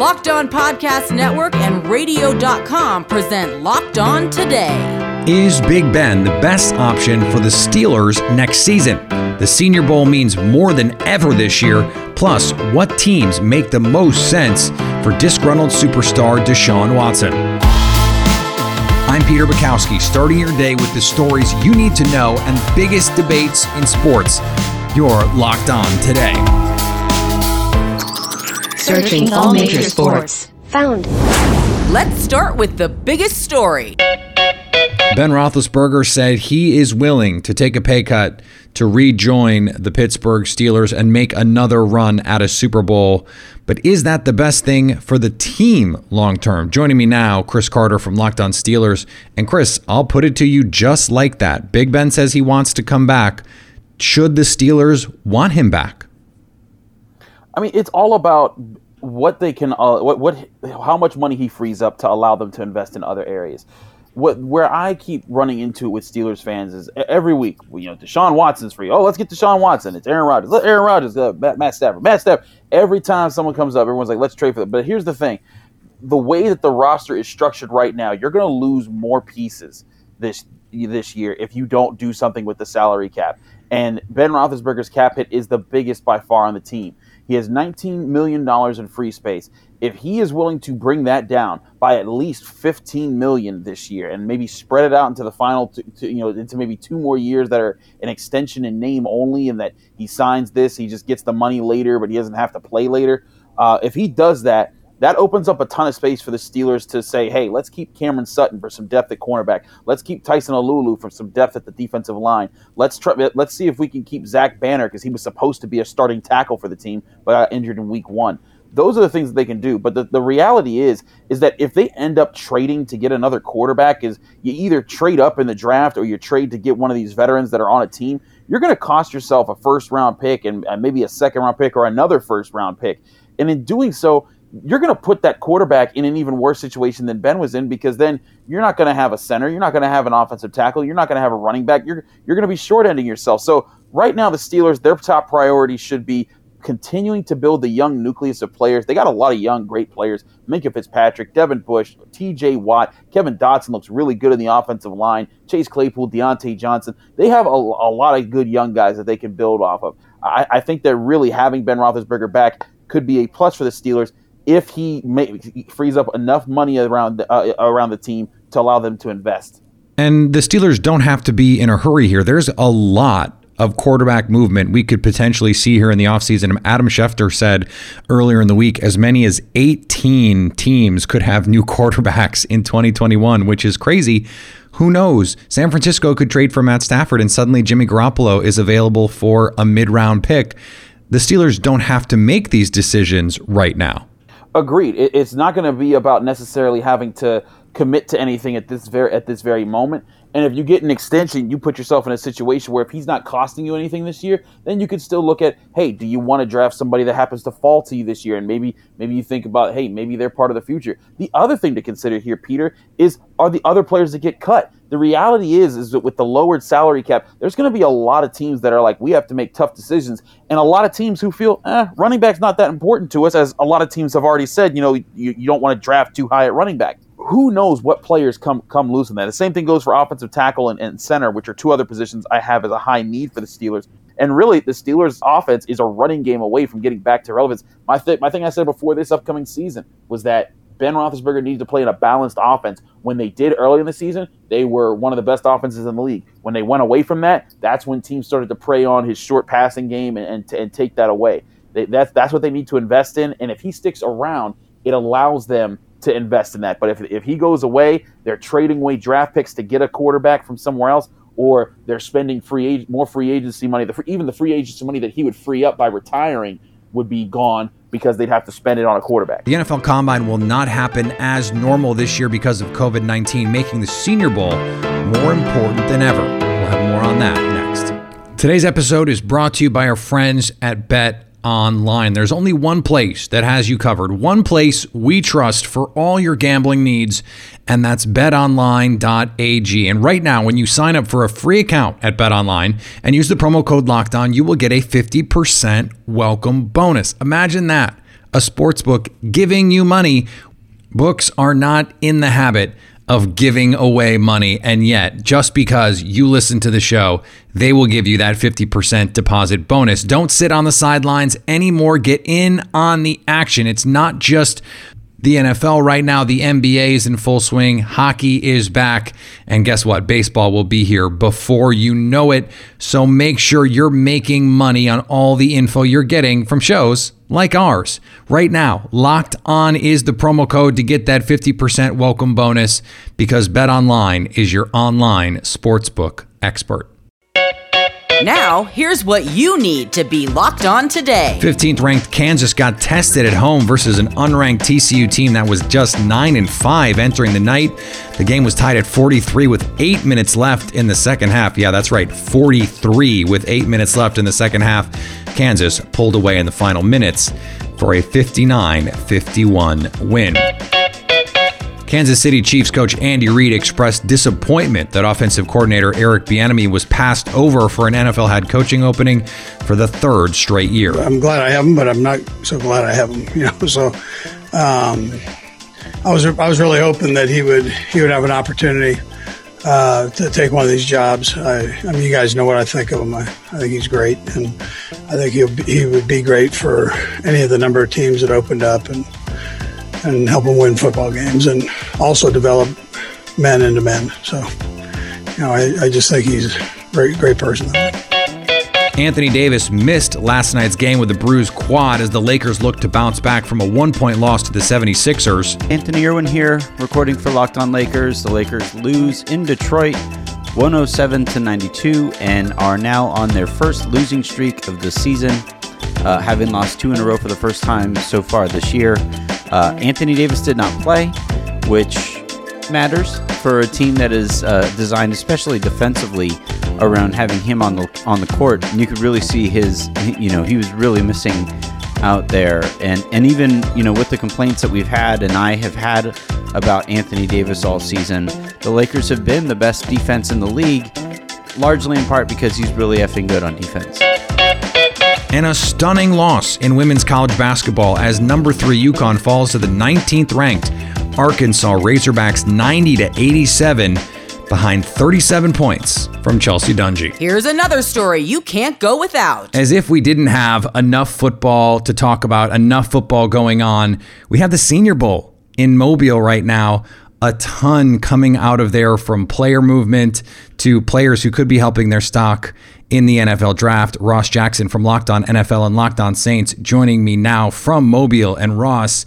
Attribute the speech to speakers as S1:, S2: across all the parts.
S1: Locked On Podcast Network and Radio.com present Locked On Today.
S2: Is Big Ben the best option for the Steelers next season? The Senior Bowl means more than ever this year. Plus, what teams make the most sense for disgruntled superstar Deshaun Watson? I'm Peter Bukowski, starting your day with the stories you need to know and biggest debates in sports. You're locked on today.
S3: Searching all major sports. Found.
S1: Let's start with the biggest story.
S2: Ben Roethlisberger said he is willing to take a pay cut to rejoin the Pittsburgh Steelers and make another run at a Super Bowl. But is that the best thing for the team long term? Joining me now, Chris Carter from Locked On Steelers. And Chris, I'll put it to you just like that. Big Ben says he wants to come back. Should the Steelers want him back?
S4: I mean, it's all about what they can, uh, what, what, how much money he frees up to allow them to invest in other areas. What where I keep running into it with Steelers fans is every week, you know, Deshaun Watson's free. Oh, let's get Deshaun Watson. It's Aaron Rodgers. Let Aaron Rodgers, uh, Matt, Matt Stafford, Matt Stafford. Every time someone comes up, everyone's like, let's trade for them. But here's the thing: the way that the roster is structured right now, you're going to lose more pieces this this year if you don't do something with the salary cap. And Ben Roethlisberger's cap hit is the biggest by far on the team. He has $19 million in free space. If he is willing to bring that down by at least 15 million this year and maybe spread it out into the final, to, to, you know, into maybe two more years that are an extension in name only, and that he signs this, he just gets the money later, but he doesn't have to play later. Uh, if he does that, that opens up a ton of space for the Steelers to say, hey, let's keep Cameron Sutton for some depth at cornerback. Let's keep Tyson Alualu for some depth at the defensive line. Let's try, let's see if we can keep Zach Banner because he was supposed to be a starting tackle for the team, but got injured in week one. Those are the things that they can do. But the, the reality is, is that if they end up trading to get another quarterback, is you either trade up in the draft or you trade to get one of these veterans that are on a team, you're going to cost yourself a first round pick and, and maybe a second round pick or another first round pick. And in doing so, you're going to put that quarterback in an even worse situation than Ben was in because then you're not going to have a center, you're not going to have an offensive tackle, you're not going to have a running back. You're you're going to be short-ending yourself. So right now the Steelers their top priority should be continuing to build the young nucleus of players. They got a lot of young great players. Minkah Fitzpatrick, Devin Bush, TJ Watt, Kevin Dotson looks really good in the offensive line. Chase Claypool, Diontae Johnson. They have a, a lot of good young guys that they can build off of. I, I think that really having Ben Roethlisberger back could be a plus for the Steelers if he frees up enough money around uh, around the team to allow them to invest.
S2: And the Steelers don't have to be in a hurry here. There's a lot of quarterback movement we could potentially see here in the offseason. Adam Schefter said earlier in the week as many as 18 teams could have new quarterbacks in 2021, which is crazy. Who knows? San Francisco could trade for Matt Stafford and suddenly Jimmy Garoppolo is available for a mid round pick. The Steelers don't have to make these decisions right now.
S4: Agreed. It's not going to be about necessarily having to commit to anything at this very at this very moment. And if you get an extension, you put yourself in a situation where if he's not costing you anything this year, then you could still look at, hey, do you want to draft somebody that happens to fall to you this year? And maybe maybe you think about, hey, maybe they're part of the future. The other thing to consider here, Peter, is are the other players that get cut. The reality is is that with the lowered salary cap, there's going to be a lot of teams that are like, we have to make tough decisions, and a lot of teams who feel, eh, running back's not that important to us, as a lot of teams have already said, you know, you, you don't want to draft too high at running back who knows what players come come loose in that. The same thing goes for offensive tackle and, and, center, which are two other positions I have as a high need for the Steelers. And really, the Steelers' offense is a running game away from getting back to relevance. My th- my thing I said before this upcoming season was that Ben Roethlisberger needed to play in a balanced offense. When they did early in the season, they were one of the best offenses in the league. When they went away from that, that's when teams started to prey on his short passing game and, and, and take that away. They, that's, that's what they need to invest in. And if he sticks around, it allows them to invest in that. But if, if he goes away, they're trading away draft picks to get a quarterback from somewhere else, or they're spending free more free agency money. The, even the free agency money that he would free up by retiring would be gone because they'd have to spend it on a quarterback.
S2: The NFL Combine will not happen as normal this year because of COVID 19, making the Senior Bowl more important than ever. We'll have more on that next. Today's episode is brought to you by our friends at Bet online. There's only one place that has you covered, one place we trust for all your gambling needs, and that's betonline.ag. And right now, when you sign up for a free account at betonline and use the promo code locked on, you will get a 50% welcome bonus. Imagine that a sports book giving you money. Books are not in the habit of giving away money. And yet, just because you listen to the show, they will give you that 50% deposit bonus. Don't sit on the sidelines anymore. Get in on the action. It's not just the NFL right now, the NBA is in full swing, hockey is back, and guess what? Baseball will be here before you know it. So make sure you're making money on all the info you're getting from shows like ours. Right now, Locked On is the promo code to get that 50% welcome bonus because Bet Online is your online sportsbook expert.
S1: Now, here's what you need to be locked on today.
S2: 15th ranked Kansas got tested at home versus an unranked TCU team that was just 9 and 5 entering the night. The game was tied at 43 with 8 minutes left in the second half. Yeah, that's right, 43 with 8 minutes left in the second half. Kansas pulled away in the final minutes for a 59 51 win. Kansas City Chiefs coach Andy Reid expressed disappointment that offensive coordinator Eric Bieniemy was passed over for an NFL head coaching opening for the third straight year.
S5: I'm glad I have him, but I'm not so glad I have him. You know, so um, I was I was really hoping that he would he would have an opportunity uh, to take one of these jobs. I, I, mean, you guys know what I think of him. I, I think he's great, and I think he he would be great for any of the number of teams that opened up and and help them win football games and also develop men into men. So, you know, I, I just think he's a great, great person.
S2: Anthony Davis missed last night's game with a bruised quad as the Lakers look to bounce back from a one point loss to the 76ers.
S6: Anthony Irwin here, recording for Locked On Lakers. The Lakers lose in Detroit 107 to 92 and are now on their first losing streak of the season, uh, having lost two in a row for the first time so far this year. Uh, Anthony Davis did not play, which matters for a team that is uh, designed, especially defensively, around having him on the on the court. And you could really see his, you know, he was really missing out there. And and even you know with the complaints that we've had, and I have had about Anthony Davis all season, the Lakers have been the best defense in the league, largely in part because he's really effing good on defense
S2: and a stunning loss in women's college basketball as number three UConn falls to the 19th ranked Arkansas Razorbacks 90 to 87 behind 37 points from Chelsea Dungee.
S1: Here's another story you can't go without.
S2: As if we didn't have enough football to talk about, enough football going on, we have the Senior Bowl in Mobile right now. A ton coming out of there from player movement to players who could be helping their stock in the NFL draft. Ross Jackson from Locked On NFL and Locked On Saints joining me now from Mobile. And Ross,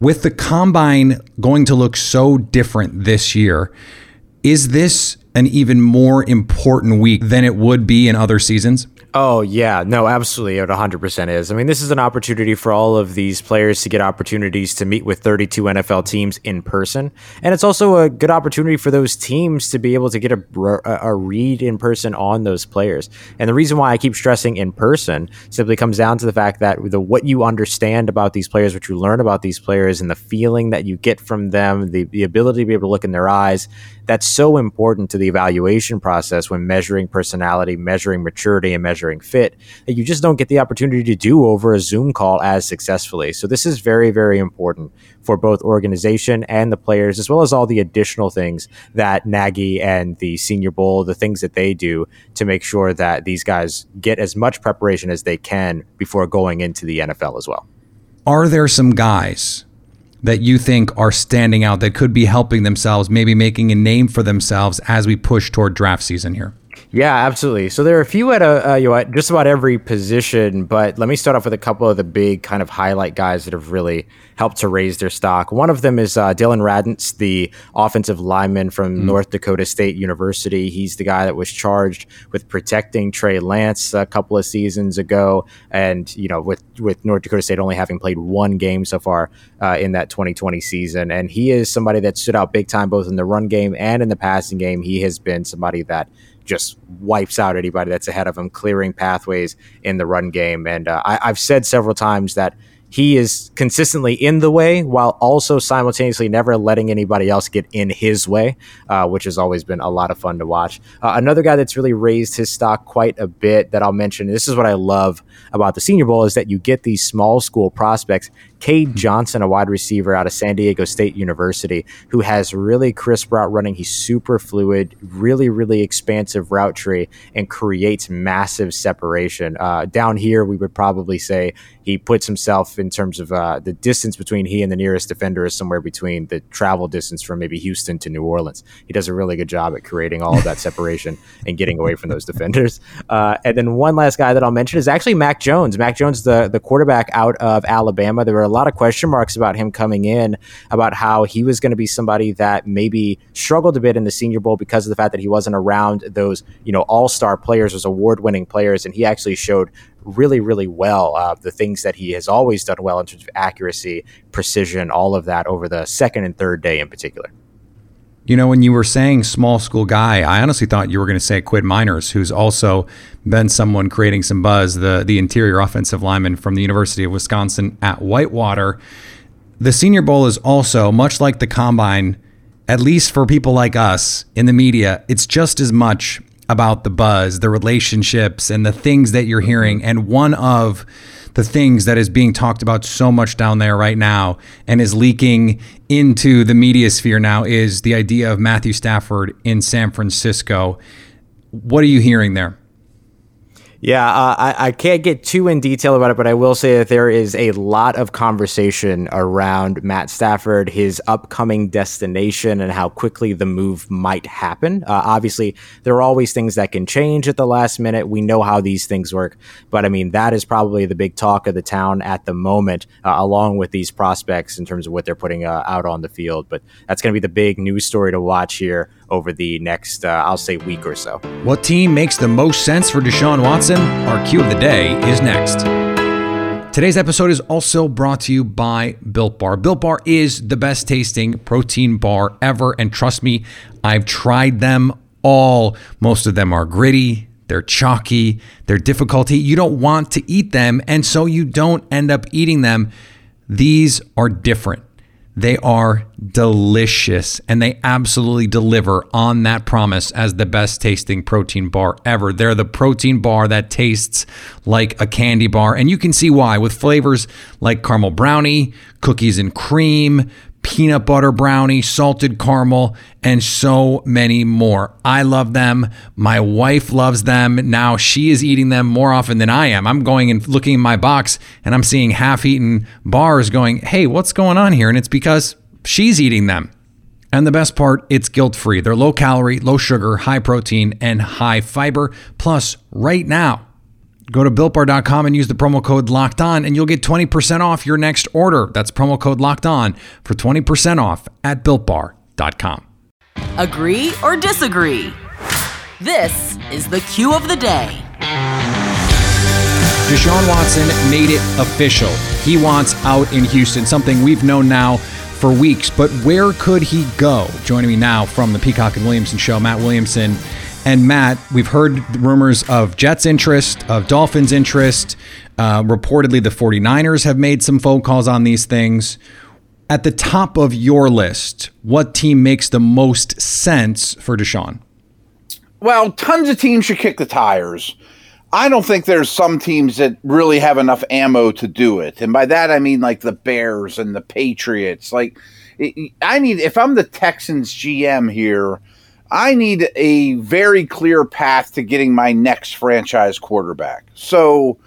S2: with the combine going to look so different this year, is this an even more important week than it would be in other seasons?
S7: Oh, yeah. No, absolutely. It 100% is. I mean, this is an opportunity for all of these players to get opportunities to meet with 32 NFL teams in person. And it's also a good opportunity for those teams to be able to get a, a read in person on those players. And the reason why I keep stressing in person simply comes down to the fact that the what you understand about these players, what you learn about these players, and the feeling that you get from them, the, the ability to be able to look in their eyes, that's so important to evaluation process when measuring personality, measuring maturity, and measuring fit that you just don't get the opportunity to do over a Zoom call as successfully. So this is very, very important for both organization and the players, as well as all the additional things that Nagy and the Senior Bowl, the things that they do to make sure that these guys get as much preparation as they can before going into the NFL as well.
S2: Are there some guys that you think are standing out that could be helping themselves, maybe making a name for themselves as we push toward draft season here?
S7: Yeah, absolutely. So there are a few at a, uh, you know, just about every position, but let me start off with a couple of the big kind of highlight guys that have really helped to raise their stock. One of them is uh, Dillon Radunz, the offensive lineman from mm. North Dakota State University. He's the guy that was charged with protecting Trey Lance a couple of seasons ago, and you know, with with North Dakota State only having played one game so far uh, in that 2020 season, and he is somebody that stood out big time both in the run game and in the passing game. He has been somebody that just wipes out anybody that's ahead of him, clearing pathways in the run game. And uh, I, I've said several times that he is consistently in the way while also simultaneously never letting anybody else get in his way, uh, which has always been a lot of fun to watch. Uh, another guy that's really raised his stock quite a bit that I'll mention. This is what I love about the Senior Bowl is that you get these small school prospects Cade Johnson, a wide receiver out of San Diego State University, who has really crisp route running. He's super fluid, really, really expansive route tree, and creates massive separation. Uh, down here, we would probably say he puts himself in terms of uh, the distance between he and the nearest defender is somewhere between the travel distance from maybe Houston to New Orleans. He does a really good job at creating all of that separation and getting away from those defenders. Uh, and then one last guy that I'll mention is actually Mac Jones. Mac Jones, the the quarterback out of Alabama. There were a lot of question marks about him coming in, about how he was going to be somebody that maybe struggled a bit in the Senior Bowl because of the fact that he wasn't around those you know all star players, those award winning players, and he actually showed really, really well. Uh, the things that he has always done well in terms of accuracy, precision, all of that over the second and third day in particular.
S2: You know, when you were saying small school guy, I honestly thought you were going to say Quinn Meinerz, who's also been someone creating some buzz, the the interior offensive lineman from the University of Wisconsin at Whitewater. The Senior Bowl is also much like the combine, at least for people like us in the media, it's just as much about the buzz, the relationships, and the things that you're hearing. Mm-hmm. And one of the things that is being talked about so much down there right now and is leaking into the media sphere now is the idea of Matthew Stafford in San Francisco. What are you hearing there?
S7: Yeah, uh, I, I can't get too in detail about it, but I will say that there is a lot of conversation around Matt Stafford, his upcoming destination, and how quickly the move might happen. Uh, obviously, there are always things that can change at the last minute. We know how these things work, but I mean, that is probably the big talk of the town at the moment, uh, along with these prospects in terms of what they're putting uh, out on the field. But that's going to be the big news story to watch here over the next, uh, I'll say, week or so.
S2: What team makes the most sense for Deshaun Watson? Our cue of the day is next. Today's episode is also brought to you by Built Bar. Built Bar is the best tasting protein bar ever. And trust me, I've tried them all. Most of them are gritty, they're chalky, they're difficulty. You don't want to eat them, and so you don't end up eating them. These are different. They are delicious and they absolutely deliver on that promise as the best tasting protein bar ever. They're the protein bar that tastes like a candy bar, and you can see why with flavors like caramel brownie, cookies and cream, peanut butter brownie, salted caramel, and so many more. I love them. My wife loves them. Now she is eating them more often than I am. I'm going and looking in my box and I'm seeing half eaten bars going, hey, what's going on here? And it's because she's eating them. And the best part, it's guilt free. They're low calorie, low sugar, high protein, and high fiber. Plus, right now, Go to builtbar.com and use the promo code locked on, and you'll get 20% off your next order. That's promo code locked on for 20% off at builtbar.com.
S1: Agree or disagree? This is the cue of the day.
S2: Deshaun Watson made it official. He wants out in Houston, something we've known now for weeks. But where could he go? Joining me now from the Peacock and Williamson show, Matt Williamson and Matt, we've heard rumors of Jets' interest, of Dolphins' interest. Uh, reportedly, the 49ers have made some phone calls on these things. At the top of your list, what team makes the most sense for Deshaun?
S8: Well, tons of teams should kick the tires. I don't think there's some teams that really have enough ammo to do it. And by that, I mean like the Bears and the Patriots. Like, I need, if I'm the Texans GM here, I need a very clear path to getting my next franchise quarterback. So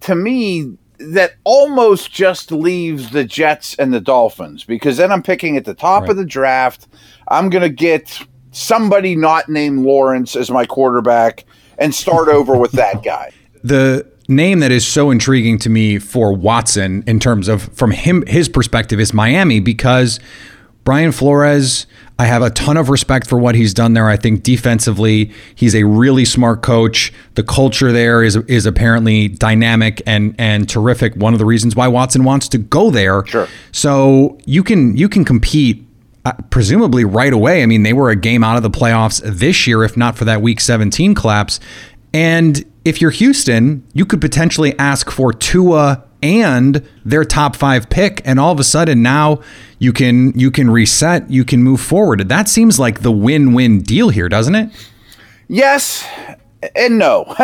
S8: to me, that almost just leaves the Jets and the Dolphins because then I'm picking at the top right. of the draft. I'm going to get somebody not named Lawrence as my quarterback and start over with that guy.
S2: The name that is so intriguing to me for Watson in terms of from him his perspective is Miami because Brian Flores I have a ton of respect for what he's done there. I think defensively, he's a really smart coach. The culture there is is apparently dynamic and and terrific. One of the reasons why Watson wants to go there.
S8: Sure.
S2: So you can you can compete uh, presumably right away. I mean, they were a game out of the playoffs this year, if not for that Week 17 collapse. And if you're Houston, you could potentially ask for Tua and their top five pick, and all of a sudden now you can you can reset, you can move forward. That seems like the win-win deal here, doesn't it?
S8: Yes and no.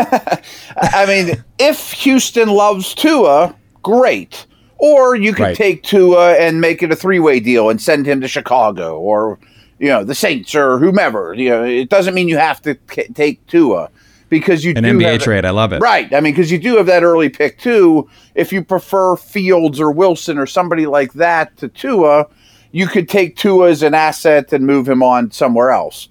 S8: I mean, if Houston loves Tua, great. Or you could
S7: Right.
S8: take Tua and make it a three way deal and send him to Chicago or, you know, the Saints or whomever. You know, it doesn't mean you have to k- take Tua because you
S2: An
S8: do
S2: NBA
S8: have-
S2: trade. I love it.
S8: Right. I mean, because you do have that early pick too. If you prefer Fields or Wilson or somebody like that to Tua, you could take Tua as an asset and move him on somewhere else.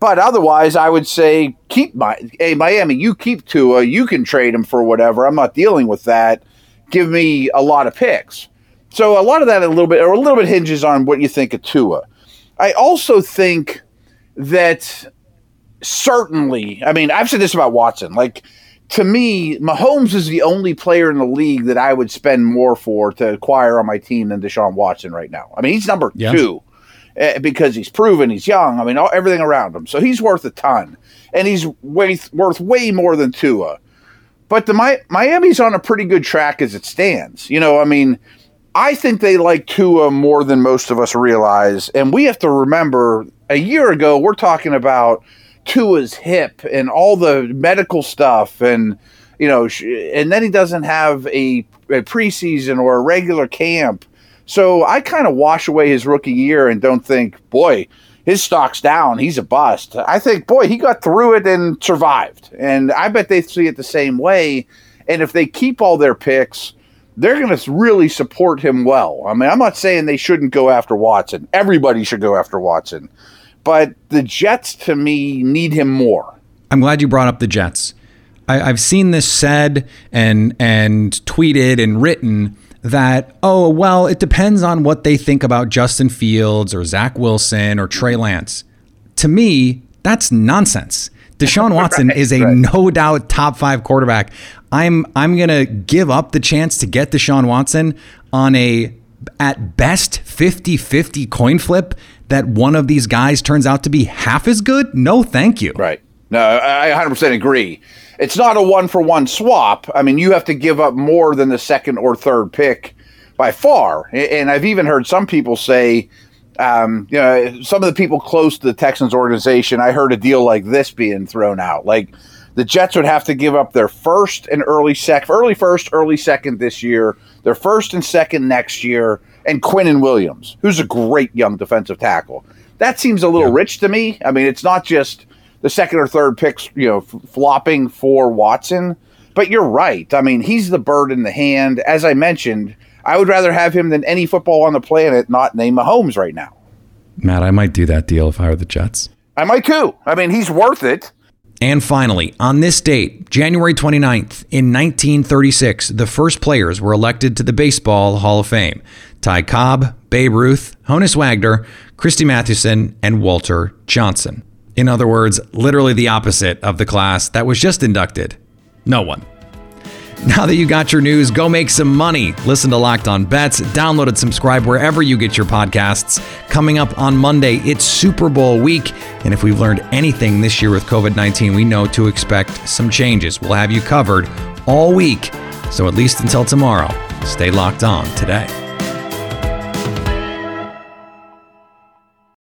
S8: But otherwise, I would say keep my hey Miami. You keep Tua. You can trade him for whatever. I'm not dealing with that. Give me a lot of picks. So a lot of that a little bit or a little bit hinges on what you think of Tua. I also think that certainly, I mean, I've said this about Watson. Like, to me, Mahomes is the only player in the league that I would spend more for to acquire on my team than Deshaun Watson right now. I mean, he's number
S2: Yeah.
S8: two eh, because he's proven, he's young. I mean, all, everything around him. So he's worth a ton. And he's way, worth way more than Tua. But the Mi- Miami's on a pretty good track as it stands. You know, I mean, I think they like Tua more than most of us realize. And we have to remember a year ago, we're talking about Tua's hip and all the medical stuff. And, you know, and then he doesn't have a, a preseason or a regular camp. So I kind of wash away his rookie year and don't think, boy, his stock's down. He's a bust. I think, boy, he got through it and survived. And I bet they see it the same way. And if they keep all their picks, they're going to really support him well. I mean, I'm not saying they shouldn't go after Watson. Everybody should go after Watson. But the Jets, to me, need him more.
S2: I'm glad you brought up the Jets. I, I've seen this said and and tweeted and written that oh well, it depends on what they think about Justin Fields or Zach Wilson or Trey Lance. To me, that's nonsense. Deshaun Watson
S8: Right,
S2: is a
S8: right.
S2: no doubt top five quarterback. I'm I'm gonna give up the chance to get Deshaun Watson on a at best 50-50 coin flip that one of these guys turns out to be half as good. No, thank you.
S8: Right. No, I I 100% agree. It's not a one for one swap. I mean, you have to give up more than the second or third pick by far. And I've even heard some people say, um, you know, some of the people close to the Texans organization, I heard a deal like this being thrown out. Like the Jets would have to give up their first and early sec, early first, early second this year, their first and second next year, and Quinnen Williams, who's a great young defensive tackle. That seems a little rich to me. I mean, it's not just the second or third picks, you know, f- flopping for Watson. But you're right. I mean, he's the bird in the hand. As I mentioned, I would rather have him than any football on the planet, not name Mahomes right now.
S2: Matt, I might do that deal if I were the Jets.
S8: I might too. I mean, he's worth it.
S2: And finally, on this date, January 29th, in 1936, the first players were elected to the Baseball Hall of Fame Ty Cobb, Babe Ruth, Honus Wagner, Christy Mathewson, and Walter Johnson. In other words, literally the opposite of the class that was just inducted. No one. Now that you got your news, go make some money. Listen to Locked On Bets, download and subscribe wherever you get your podcasts. Coming up on Monday, it's Super Bowl week. And if we've learned anything this year with COVID 19, we know to expect some changes. We'll have you covered all week. So at least until tomorrow, stay locked on today.